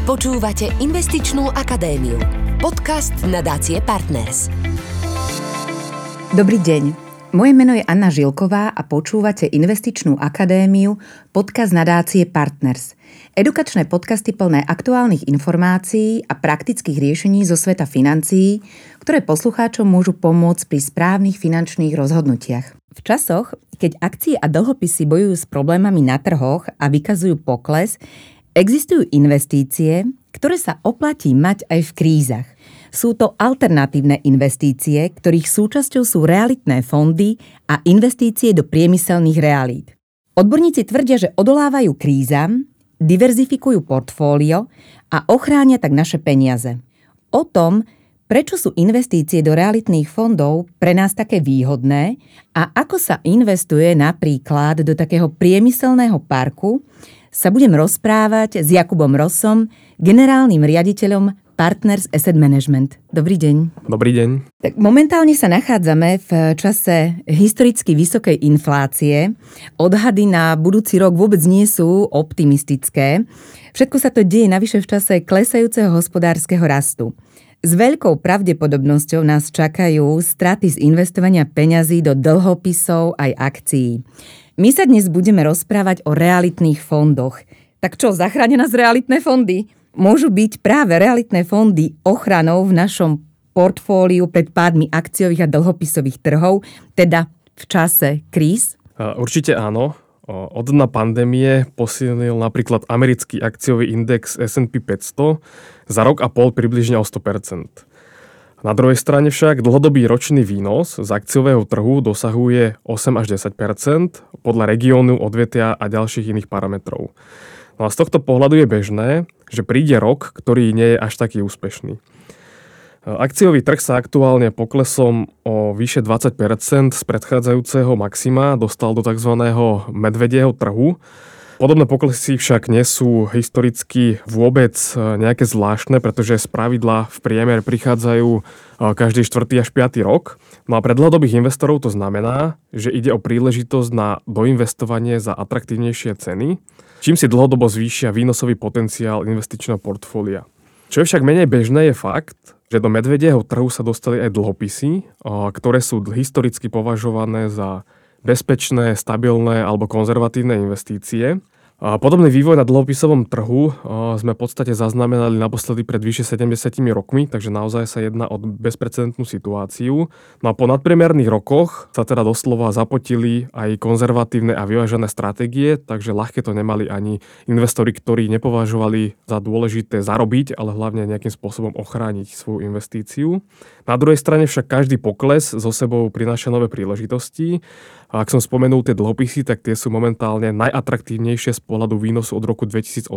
Počúvate Investičnú akadémiu. Podcast nadácie Partners. Dobrý deň. Moje meno je Anna Žilková a počúvate Investičnú akadémiu, podcast nadácie Partners. Edukačné podcasty plné aktuálnych informácií a praktických riešení zo sveta financií, ktoré poslucháčom môžu pomôcť pri správnych finančných rozhodnutiach. V časoch, keď akcie a dlhopisy bojujú s problémami na trhoch a vykazujú pokles, Existujú investície, ktoré sa oplatí mať aj v krízach. Sú to alternatívne investície, ktorých súčasťou sú realitné fondy a investície do priemyselných realít. Odborníci tvrdia, že odolávajú krízam, diverzifikujú portfólio a ochránia tak naše peniaze. O tom, prečo sú investície do realitných fondov pre nás také výhodné a ako sa investuje napríklad do takého priemyselného parku, sa budem rozprávať s Jakubom Rosom, generálnym riaditeľom Partners Asset Management. Dobrý deň. Dobrý deň. Tak momentálne sa nachádzame v čase historicky vysokej inflácie. Odhady na budúci rok vôbec nie sú optimistické. Všetko sa to deje navyše v čase klesajúceho hospodárskeho rastu. S veľkou pravdepodobnosťou nás čakajú straty z investovania peňazí do dlhopisov aj akcií. My sa dnes budeme rozprávať o realitných fondoch. Tak čo, zachránia nás realitné fondy? Môžu byť práve realitné fondy ochranou v našom portfóliu pred pádmi akciových a dlhopisových trhov, teda v čase kríz? Určite áno. Od dna pandémie posilnil napríklad americký akciový index S&P 500 za rok a pol približne o 100%. Na druhej strane však dlhodobý ročný výnos z akciového trhu dosahuje 8 až 10% podľa regiónu, odvetia a ďalších iných parametrov. No a z tohto pohľadu je bežné, že príde rok, ktorý nie je až taký úspešný. Akciový trh sa aktuálne poklesom o vyše 20% z predchádzajúceho maxima dostal do tzv. medvedieho trhu, Podobné poklesy však nie sú historicky vôbec e, nejaké zvláštne, pretože z pravidla v priemer prichádzajú e, každý 4. až 5. rok. No a pre dlhodobých investorov to znamená, že ide o príležitosť na doinvestovanie za atraktívnejšie ceny, čím si dlhodobo zvýšia výnosový potenciál investičného portfólia. Čo je však menej bežné je fakt, že do medvedieho trhu sa dostali aj dlhopisy, e, ktoré sú historicky považované za bezpečné, stabilné alebo konzervatívne investície. Podobný vývoj na dlhopisovom trhu sme v podstate zaznamenali naposledy pred vyše 70 rokmi, takže naozaj sa jedná o bezprecedentnú situáciu. No a po nadpriemerných rokoch sa teda doslova zapotili aj konzervatívne a vyvážené stratégie, takže ľahké to nemali ani investori, ktorí nepovažovali za dôležité zarobiť, ale hlavne nejakým spôsobom ochrániť svoju investíciu. Na druhej strane však každý pokles so sebou prináša nové príležitosti a ak som spomenul tie dlhopisy, tak tie sú momentálne najatraktívnejšie z pohľadu výnosu od roku 2008,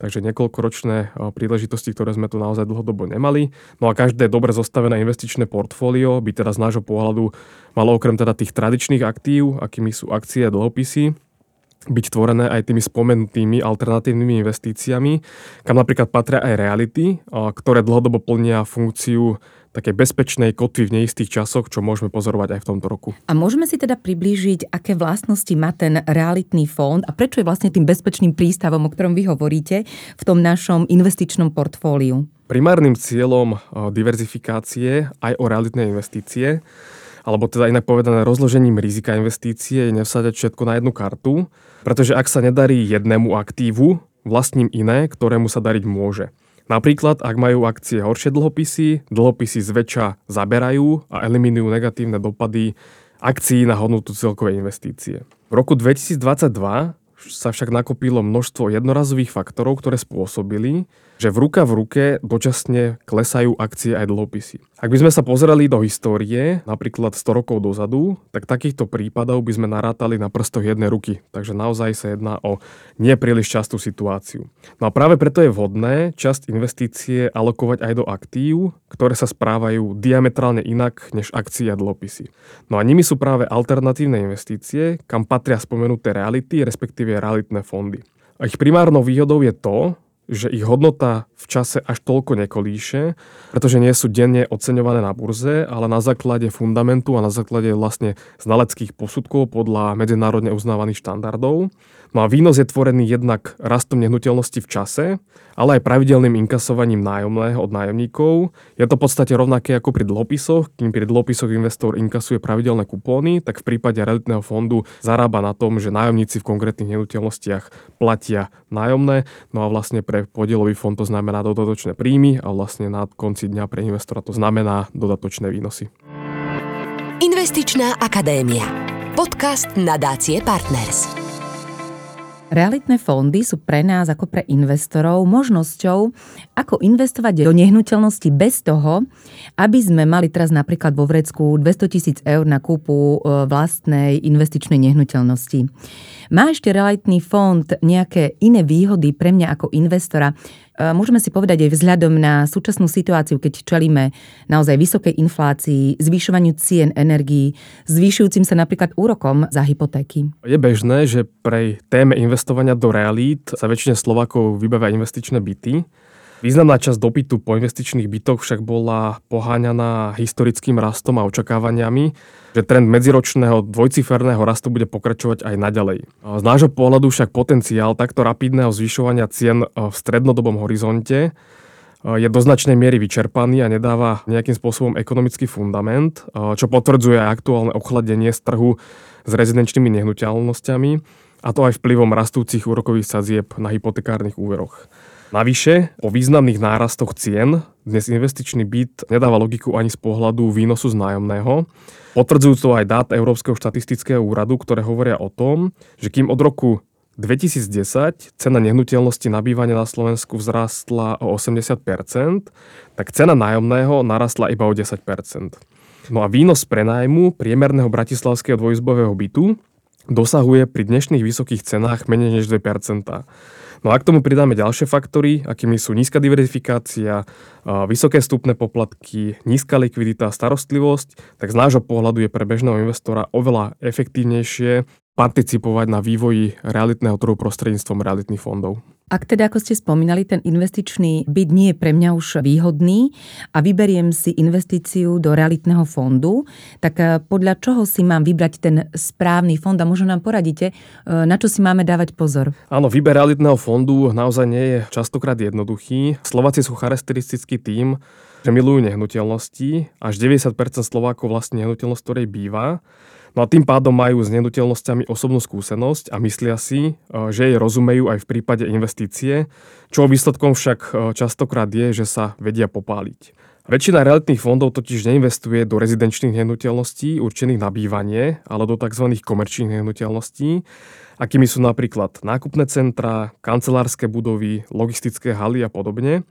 takže niekoľkoročné príležitosti, ktoré sme tu naozaj dlhodobo nemali. No a každé dobre zostavené investičné portfólio by teda z nášho pohľadu malo okrem teda tých tradičných aktív, akými sú akcie a dlhopisy, byť tvorené aj tými spomenutými alternatívnymi investíciami, kam napríklad patria aj reality, ktoré dlhodobo plnia funkciu také bezpečnej kotvy v neistých časoch, čo môžeme pozorovať aj v tomto roku. A môžeme si teda priblížiť, aké vlastnosti má ten realitný fond a prečo je vlastne tým bezpečným prístavom, o ktorom vy hovoríte, v tom našom investičnom portfóliu? Primárnym cieľom eh, diverzifikácie aj o realitné investície alebo teda inak povedané rozložením rizika investície je nevsadať všetko na jednu kartu, pretože ak sa nedarí jednému aktívu, vlastním iné, ktorému sa dariť môže. Napríklad, ak majú akcie horšie dlhopisy, dlhopisy zväčša zaberajú a eliminujú negatívne dopady akcií na hodnotu celkovej investície. V roku 2022 sa však nakopilo množstvo jednorazových faktorov, ktoré spôsobili, že v ruka v ruke dočasne klesajú akcie aj dlhopisy. Ak by sme sa pozerali do histórie, napríklad 100 rokov dozadu, tak takýchto prípadov by sme narátali na prstoch jednej ruky. Takže naozaj sa jedná o nepríliš častú situáciu. No a práve preto je vhodné časť investície alokovať aj do aktív, ktoré sa správajú diametrálne inak než akcie a dlhopisy. No a nimi sú práve alternatívne investície, kam patria spomenuté reality, respektíve realitné fondy. A ich primárnou výhodou je to, že ich hodnota v čase až toľko nekolíše, pretože nie sú denne oceňované na burze, ale na základe fundamentu a na základe vlastne znaleckých posudkov podľa medzinárodne uznávaných štandardov. No a výnos je tvorený jednak rastom nehnuteľnosti v čase, ale aj pravidelným inkasovaním nájomného od nájomníkov. Je to v podstate rovnaké ako pri dlhopisoch. Kým pri dlhopisoch investor inkasuje pravidelné kupóny, tak v prípade realitného fondu zarába na tom, že nájomníci v konkrétnych nehnuteľnostiach platia nájomné. No a vlastne pre podielový fond to znamená dodatočné príjmy a vlastne na konci dňa pre investora to znamená dodatočné výnosy. Investičná akadémia. Podcast nadácie Partners. Realitné fondy sú pre nás ako pre investorov možnosťou, ako investovať do nehnuteľnosti bez toho, aby sme mali teraz napríklad vo vrecku 200 tisíc eur na kúpu e, vlastnej investičnej nehnuteľnosti. Má ešte realitný fond nejaké iné výhody pre mňa ako investora, môžeme si povedať aj vzhľadom na súčasnú situáciu, keď čelíme naozaj vysokej inflácii, zvyšovaniu cien energií, zvyšujúcim sa napríklad úrokom za hypotéky. Je bežné, že pre téme investovania do realít sa väčšine Slovakov vybavia investičné byty. Významná časť dopytu po investičných bytoch však bola poháňaná historickým rastom a očakávaniami, že trend medziročného dvojciferného rastu bude pokračovať aj naďalej. Z nášho pohľadu však potenciál takto rapidného zvyšovania cien v strednodobom horizonte je do značnej miery vyčerpaný a nedáva nejakým spôsobom ekonomický fundament, čo potvrdzuje aj aktuálne ochladenie z trhu s rezidenčnými nehnuteľnosťami, a to aj vplyvom rastúcich úrokových sadzieb na hypotekárnych úveroch. Navyše, po významných nárastoch cien dnes investičný byt nedáva logiku ani z pohľadu výnosu z nájomného. Potvrdzujú to aj dát Európskeho štatistického úradu, ktoré hovoria o tom, že kým od roku 2010 cena nehnuteľnosti nabývania na Slovensku vzrastla o 80%, tak cena nájomného narastla iba o 10%. No a výnos prenájmu priemerného bratislavského dvojizbového bytu dosahuje pri dnešných vysokých cenách menej než 2%. No a k tomu pridáme ďalšie faktory, akými sú nízka diverzifikácia, vysoké stupné poplatky, nízka likvidita a starostlivosť, tak z nášho pohľadu je pre bežného investora oveľa efektívnejšie participovať na vývoji realitného trhu prostredníctvom realitných fondov. Ak teda, ako ste spomínali, ten investičný byt nie je pre mňa už výhodný a vyberiem si investíciu do realitného fondu, tak eh, podľa čoho si mám vybrať ten správny fond a možno nám poradíte, eh, na čo si máme dávať pozor? Áno, výber realitného fondu naozaj nie je častokrát jednoduchý. Slováci sú charakteristický tým, že milujú nehnuteľnosti. Až 90% Slovákov vlastne nehnuteľnosť, ktorej býva. No a tým pádom majú s nehnuteľnosťami osobnú skúsenosť a myslia si, e, že jej rozumejú aj v prípade investície, čo výsledkom však e, častokrát je, že sa vedia popáliť. Väčšina realitných fondov totiž neinvestuje do rezidenčných nehnuteľností určených na bývanie, ale do tzv. komerčných nehnuteľností, akými sú napríklad nákupné centra, kancelárske budovy, logistické haly a podobne.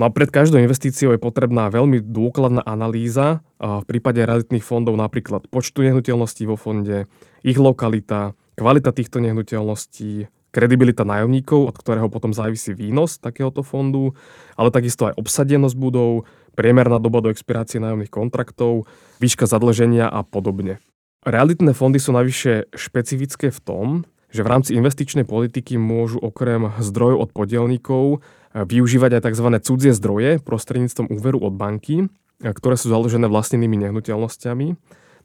No a pred každou investíciou je potrebná veľmi dôkladná analýza v prípade realitných fondov napríklad počtu nehnuteľností vo fonde, ich lokalita, kvalita týchto nehnuteľností, kredibilita nájomníkov, od ktorého potom závisí výnos takéhoto fondu, ale takisto aj obsadenosť budov, priemerná doba do expirácie nájomných kontraktov, výška zadlženia a podobne. Realitné fondy sú navyše špecifické v tom, že v rámci investičnej politiky môžu okrem zdrojov od podielníkov využívať aj tzv. cudzie zdroje prostredníctvom úveru od banky, ktoré sú založené vlastnenými nehnuteľnosťami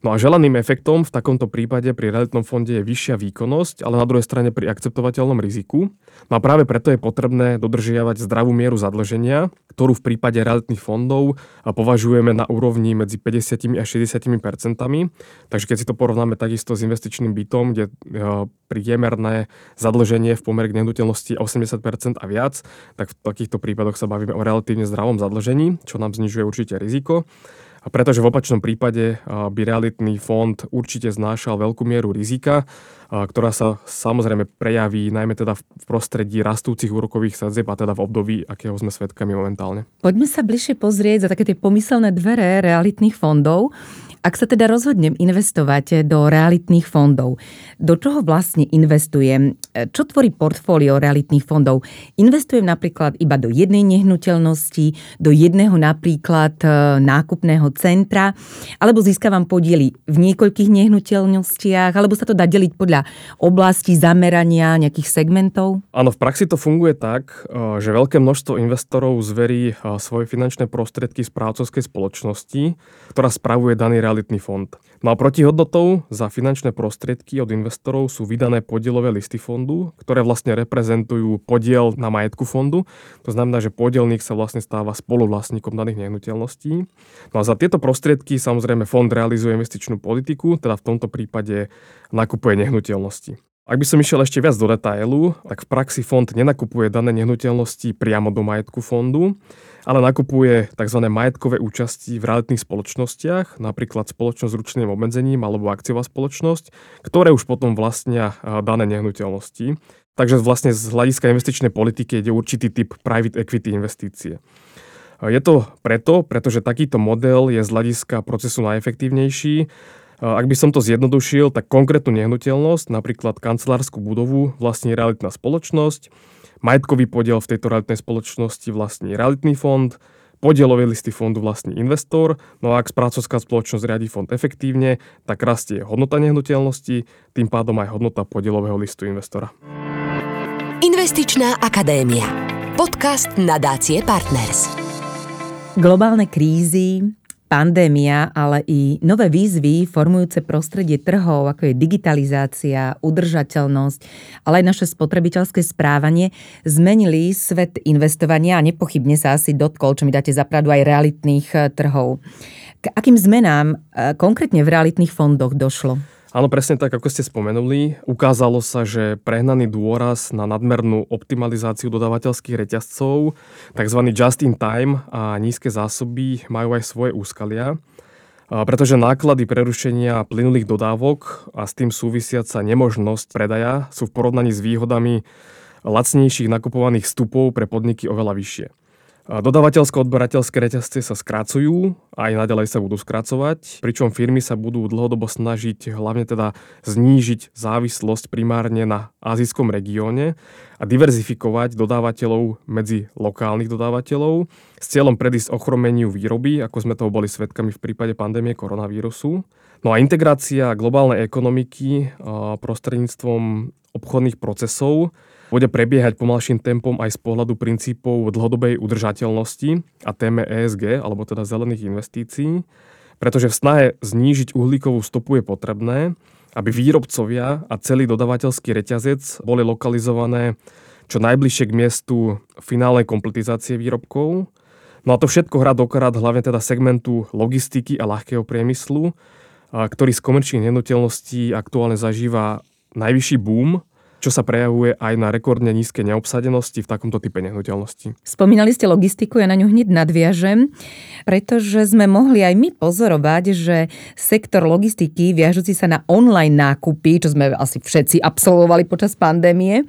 No a želaným efektom v takomto prípade pri realitnom fonde je vyššia výkonnosť, ale na druhej strane pri akceptovateľnom riziku. No a práve preto je potrebné dodržiavať zdravú mieru zadlženia, ktorú v prípade realitných fondov považujeme na úrovni medzi 50 a 60 percentami. Takže keď si to porovnáme takisto s investičným bytom, kde e, priemerné zadlženie v pomere k nehnuteľnosti 80% a viac, tak v takýchto prípadoch sa bavíme o relatívne zdravom zadlžení, čo nám znižuje určite riziko. A pretože v opačnom prípade by realitný fond určite znášal veľkú mieru rizika, ktorá sa samozrejme prejaví najmä teda v prostredí rastúcich úrokových sadzieb a teda v období, akého sme svedkami momentálne. Poďme sa bližšie pozrieť za také tie pomyselné dvere realitných fondov. Ak sa teda rozhodnem investovať do realitných fondov, do čoho vlastne investujem? Čo tvorí portfólio realitných fondov? Investujem napríklad iba do jednej nehnuteľnosti, do jedného napríklad e, nákupného centra, alebo získavam podiely v niekoľkých nehnuteľnostiach, alebo sa to dá deliť podľa oblasti zamerania nejakých segmentov? Áno, v praxi to funguje tak, e, že veľké množstvo investorov zverí e, svoje finančné prostriedky správcovskej spoločnosti, ktorá spravuje daný realitný fond. No a protihodnotou za finančné prostriedky od investorov sú vydané podielové listy fondu, ktoré vlastne reprezentujú podiel na majetku fondu. To znamená, že podielník sa vlastne stáva spoluvlastníkom daných nehnuteľností. No a za tieto prostriedky samozrejme fond realizuje investičnú politiku, teda v tomto prípade nakupuje nehnuteľnosti. Ak by som išiel ešte viac do detailu, tak v praxi fond nenakupuje dané nehnuteľnosti priamo do majetku fondu, ale nakupuje tzv. majetkové účasti v realitných spoločnostiach, napríklad spoločnosť s ručným obmedzením alebo akciová spoločnosť, ktoré už potom vlastnia dané nehnuteľnosti. Takže vlastne z hľadiska investičnej politiky ide určitý typ private equity investície. Je to preto, pretože takýto model je z hľadiska procesu najefektívnejší. Ak by som to zjednodušil, tak konkrétnu nehnuteľnosť, napríklad kancelárskú budovu, vlastní realitná spoločnosť, Majetkový podiel v tejto realitnej spoločnosti vlastní realitný fond, podielové listy fondu vlastní investor, no a ak správcovská spoločnosť riadi fond efektívne, tak rastie hodnota nehnuteľnosti, tým pádom aj hodnota podielového listu investora. Investičná akadémia. Podcast nadácie Partners. Globálne krízy, pandémia, ale i nové výzvy formujúce prostredie trhov, ako je digitalizácia, udržateľnosť, ale aj naše spotrebiteľské správanie, zmenili svet investovania a nepochybne sa asi dotkol, čo mi dáte zapradu aj realitných eh, trhov. K akým zmenám eh, konkrétne v realitných fondoch došlo? Áno, presne tak, ako ste spomenuli. Ukázalo sa, že prehnaný dôraz na nadmernú optimalizáciu dodávateľských reťazcov, tzv. just in time a nízke zásoby majú aj svoje úskalia pretože náklady prerušenia plynulých dodávok a s tým súvisiaca nemožnosť predaja sú v porovnaní s výhodami lacnejších nakupovaných vstupov pre podniky oveľa vyššie. Dodávateľsko-odberateľské reťazce sa skracujú aj naďalej sa budú skracovať, pričom firmy sa budú dlhodobo snažiť hlavne teda znížiť závislosť primárne na azijskom regióne a diverzifikovať dodávateľov medzi lokálnych dodávateľov s cieľom predísť ochromeniu výroby, ako sme toho boli svedkami v prípade pandémie koronavírusu. No a integrácia globálnej ekonomiky prostredníctvom obchodných procesov bude prebiehať pomalším tempom aj z pohľadu princípov dlhodobej udržateľnosti a téme ESG, alebo teda zelených investícií, pretože v snahe znížiť uhlíkovú stopu je potrebné, aby výrobcovia a celý dodavateľský reťazec boli lokalizované čo najbližšie k miestu finálnej kompletizácie výrobkov. No a to všetko hrá dokrát hlavne teda segmentu logistiky a ľahkého priemyslu, ktorý z komerčných nehnuteľností aktuálne zažíva najvyšší boom čo sa prejavuje aj na rekordne nízke neobsadenosti v takomto type nehnuteľnosti. Spomínali ste logistiku, ja na ňu hneď nadviažem, pretože sme mohli aj my pozorovať, že sektor logistiky viažúci sa na online nákupy, čo sme asi všetci absolvovali počas pandémie,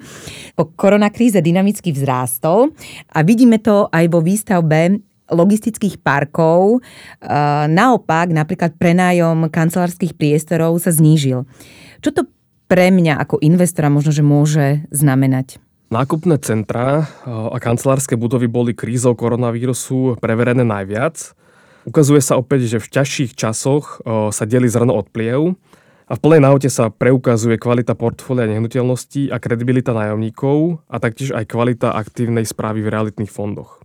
po koronakríze dynamicky vzrástol a vidíme to aj vo výstavbe logistických parkov. Naopak, napríklad prenájom kancelárskych priestorov sa znížil. Čo to pre mňa ako investora možno, že môže znamenať? Nákupné centra a kancelárske budovy boli krízou koronavírusu preverené najviac. Ukazuje sa opäť, že v ťažších časoch sa delí zrno od pliev a v plnej naute sa preukazuje kvalita portfólia nehnuteľností a kredibilita nájomníkov a taktiež aj kvalita aktívnej správy v realitných fondoch.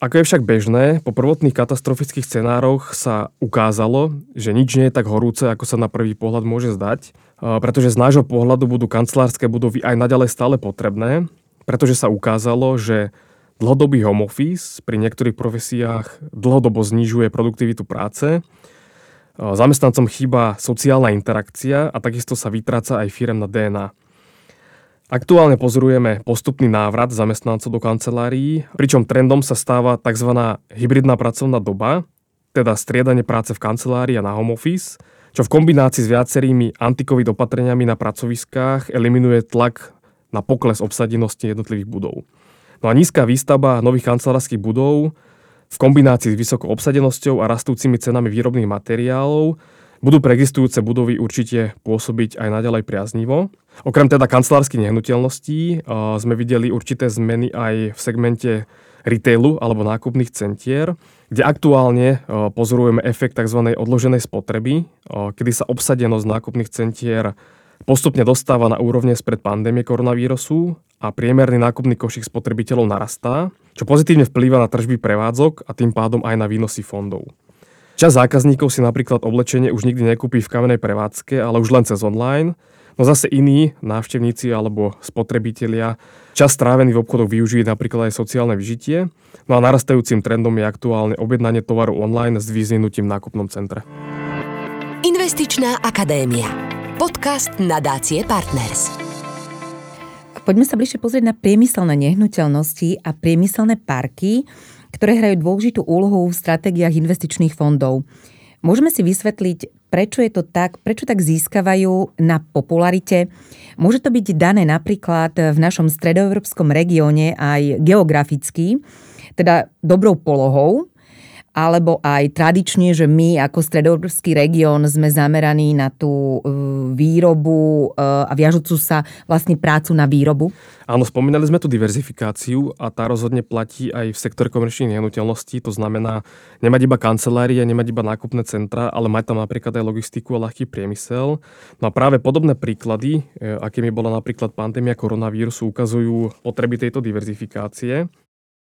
Ako je však bežné, po prvotných katastrofických scenároch sa ukázalo, že nič nie je tak horúce, ako sa na prvý pohľad môže zdať pretože z nášho pohľadu budú kancelárske budovy aj naďalej stále potrebné, pretože sa ukázalo, že dlhodobý home office pri niektorých profesiách dlhodobo znižuje produktivitu práce, zamestnancom chýba sociálna interakcia a takisto sa vytráca aj firem na DNA. Aktuálne pozorujeme postupný návrat zamestnancov do kancelárií, pričom trendom sa stáva tzv. hybridná pracovná doba, teda striedanie práce v kancelárii a na home office – čo v kombinácii s viacerými antikovid opatreniami na pracoviskách eliminuje tlak na pokles obsadenosti jednotlivých budov. No a nízka výstavba nových kancelárskych budov v kombinácii s vysokou obsadenosťou a rastúcimi cenami výrobných materiálov budú pre existujúce budovy určite pôsobiť aj naďalej priaznivo. Okrem teda kancelárskych nehnuteľností sme videli určité zmeny aj v segmente retailu alebo nákupných centier, kde aktuálne pozorujeme efekt tzv. odloženej spotreby, kedy sa obsadenosť nákupných centier postupne dostáva na úrovne spred pandémie koronavírusu a priemerný nákupný košík spotrebiteľov narastá, čo pozitívne vplýva na tržby prevádzok a tým pádom aj na výnosy fondov. Čas zákazníkov si napríklad oblečenie už nikdy nekúpi v kamenej prevádzke, ale už len cez online, no zase iní návštevníci alebo spotrebitelia čas strávený v obchodoch využijú napríklad aj sociálne vyžitie, no a narastajúcim trendom je aktuálne objednanie tovaru online s vyzvinutím v nákupnom centre. Investičná akadémia. Podcast nadácie Partners. Poďme sa bližšie pozrieť na priemyselné nehnuteľnosti a priemyselné parky ktoré hrajú dôležitú úlohu v stratégiách investičných fondov. Môžeme si vysvetliť, prečo je to tak, prečo tak získavajú na popularite. Môže to byť dané napríklad v našom stredoeurópskom regióne aj geograficky, teda dobrou polohou, alebo aj tradične, že my ako stredoeurópsky región sme zameraní na tú e, výrobu e, a viažúcu sa vlastne prácu na výrobu? Áno, spomínali sme tu diverzifikáciu a tá rozhodne platí aj v sektore komerčných nehnuteľností. To znamená nemať iba kancelárie, nemať iba nákupné centra, ale mať tam napríklad aj logistiku a ľahký priemysel. No a práve podobné príklady, e, akými bola napríklad pandémia koronavírusu, ukazujú potreby tejto diverzifikácie.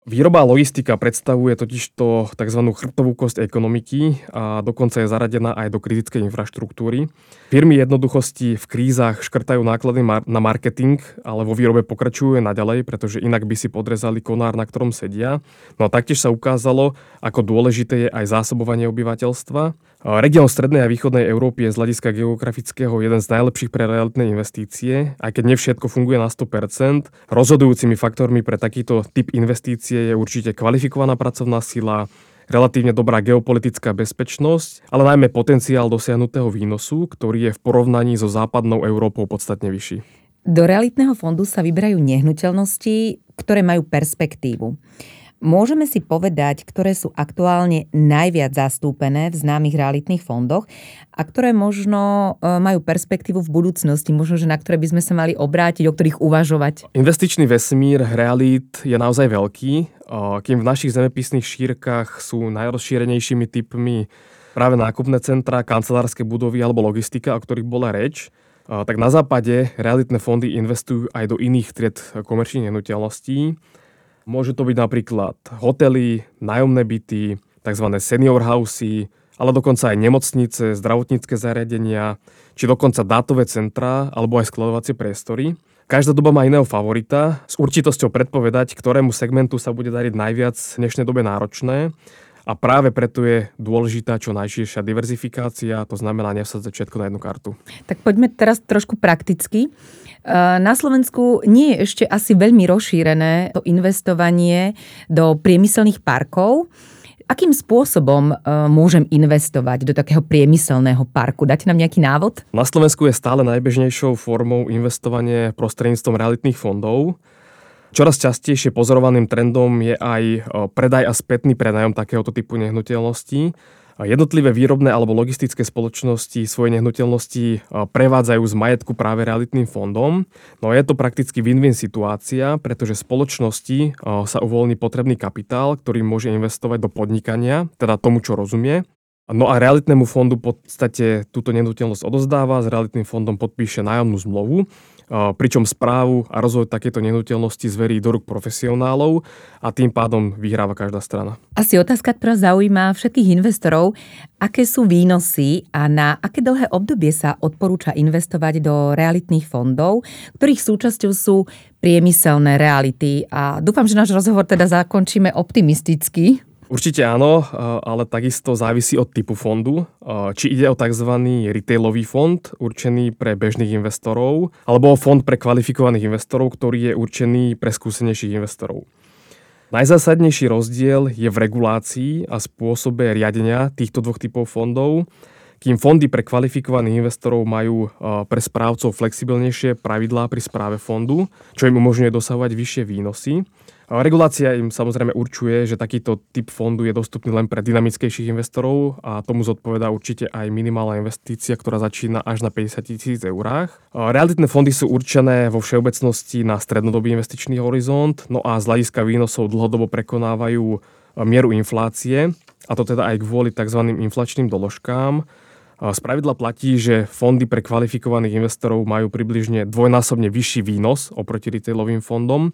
Výroba a logistika predstavuje totižto tzv. chrbtovú kosť ekonomiky a dokonca je zaradená aj do kritickej infraštruktúry. Firmy jednoduchosti v krízach škrtajú náklady na marketing, ale vo výrobe pokračujú naďalej, pretože inak by si podrezali konár, na ktorom sedia. No a taktiež sa ukázalo, ako dôležité je aj zásobovanie obyvateľstva Región strednej a východnej Európy je z hľadiska geografického jeden z najlepších pre realitné investície, aj keď nevšetko funguje na 100%. Rozhodujúcimi faktormi pre takýto typ investície je určite kvalifikovaná pracovná sila, relatívne dobrá geopolitická bezpečnosť, ale najmä potenciál dosiahnutého výnosu, ktorý je v porovnaní so západnou Európou podstatne vyšší. Do realitného fondu sa vyberajú nehnuteľnosti, ktoré majú perspektívu. Môžeme si povedať, ktoré sú aktuálne najviac zastúpené v známych realitných fondoch a ktoré možno e, majú perspektívu v budúcnosti, možno, že na ktoré by sme sa mali obrátiť, o ktorých uvažovať. Investičný vesmír realít je naozaj veľký, e, kým v našich zemepisných šírkach sú najrozšírenejšími typmi práve nákupné centra, kancelárske budovy alebo logistika, o ktorých bola reč, e, tak na západe realitné fondy investujú aj do iných tried komerčných nehnuteľností Môžu to byť napríklad hotely, nájomné byty, tzv. senior housey, ale dokonca aj nemocnice, zdravotnícke zariadenia, či dokonca dátové centrá alebo aj skladovacie priestory. Každá doba má iného favorita, s určitosťou predpovedať, ktorému segmentu sa bude dariť najviac v dnešnej dobe náročné a práve preto je dôležitá čo najširšia diverzifikácia, to znamená nevsadzať všetko na jednu kartu. Tak poďme teraz trošku prakticky. Na Slovensku nie je ešte asi veľmi rozšírené to investovanie do priemyselných parkov. Akým spôsobom e, môžem investovať do takého priemyselného parku? Dáte nám nejaký návod? Na Slovensku je stále najbežnejšou formou investovanie prostredníctvom realitných fondov. Čoraz častejšie pozorovaným trendom je aj e, predaj a spätný prenajom takéhoto typu nehnuteľností. Jednotlivé výrobné alebo logistické spoločnosti svoje nehnuteľnosti prevádzajú z majetku práve realitným fondom. No je to prakticky win-win situácia, pretože spoločnosti sa uvoľní potrebný kapitál, ktorý môže investovať do podnikania, teda tomu, čo rozumie. No a realitnému fondu v podstate túto nehnuteľnosť odozdáva, s realitným fondom podpíše nájomnú zmluvu pričom správu a rozvoj takéto nehnuteľnosti zverí do rúk profesionálov a tým pádom vyhráva každá strana. Asi otázka, ktorá zaujíma všetkých investorov, aké sú výnosy a na aké dlhé obdobie sa odporúča investovať do realitných fondov, ktorých súčasťou sú priemyselné reality. A dúfam, že náš rozhovor teda zakončíme optimisticky. Určite áno, ale takisto závisí od typu fondu. Či ide o tzv. retailový fond, určený pre bežných investorov, alebo fond pre kvalifikovaných investorov, ktorý je určený pre skúsenejších investorov. Najzásadnejší rozdiel je v regulácii a spôsobe riadenia týchto dvoch typov fondov, kým fondy pre kvalifikovaných investorov majú pre správcov flexibilnejšie pravidlá pri správe fondu, čo im umožňuje dosahovať vyššie výnosy. Regulácia im samozrejme určuje, že takýto typ fondu je dostupný len pre dynamickejších investorov a tomu zodpoveda určite aj minimálna investícia, ktorá začína až na 50 tisíc eurách. Realitné fondy sú určené vo všeobecnosti na strednodobý investičný horizont, no a z hľadiska výnosov dlhodobo prekonávajú mieru inflácie, a to teda aj kvôli tzv. inflačným doložkám. Z pravidla platí, že fondy pre kvalifikovaných investorov majú približne dvojnásobne vyšší výnos oproti retailovým fondom.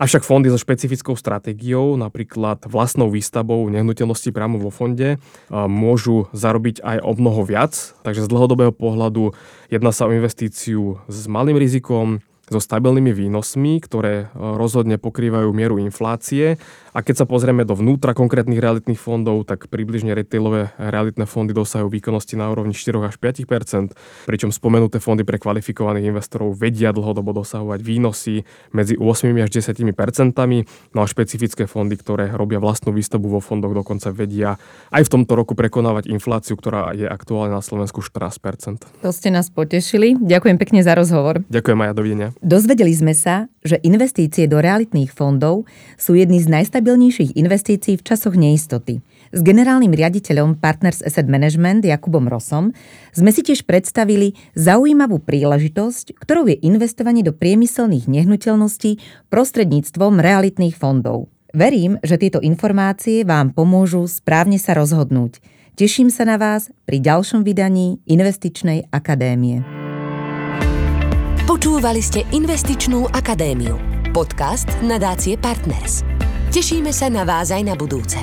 Avšak fondy so špecifickou stratégiou, napríklad vlastnou výstavbou nehnuteľnosti priamo vo fonde, môžu zarobiť aj o mnoho viac. Takže z dlhodobého pohľadu jedná sa o investíciu s malým rizikom, so stabilnými výnosmi, ktoré e, rozhodne pokrývajú mieru inflácie. A keď sa pozrieme do vnútra konkrétnych realitných fondov, tak približne retailové realitné fondy dosahujú výkonnosti na úrovni 4 až 5% pričom spomenuté fondy pre kvalifikovaných investorov vedia dlhodobo dosahovať výnosy medzi 8 až 10% no a špecifické fondy, ktoré robia vlastnú výstavbu vo fondoch, dokonca vedia aj v tomto roku prekonávať infláciu, ktorá je aktuálne na Slovensku 14% To ste nás potešili. Ďakujem pekne za rozhovor. Ďakujem aj, dovidenia. Dozvedeli sme sa, že investície do realitných fondov sú jedny z najstabilnejších investícií v časoch neistoty. S generálnym riaditeľom Partners Asset Management Jakubom Rosom sme si tiež predstavili zaujímavú príležitosť, ktorou je investovanie do priemyselných nehnuteľností prostredníctvom realitných fondov. Verím, že tieto informácie vám pomôžu správne sa rozhodnúť. Teším sa na vás pri ďalšom vydaní Investičnej akadémie. Počúvali ste Investičnú akadémiu. Podcast nadácie Partners. Tešíme sa na vás aj na budúce.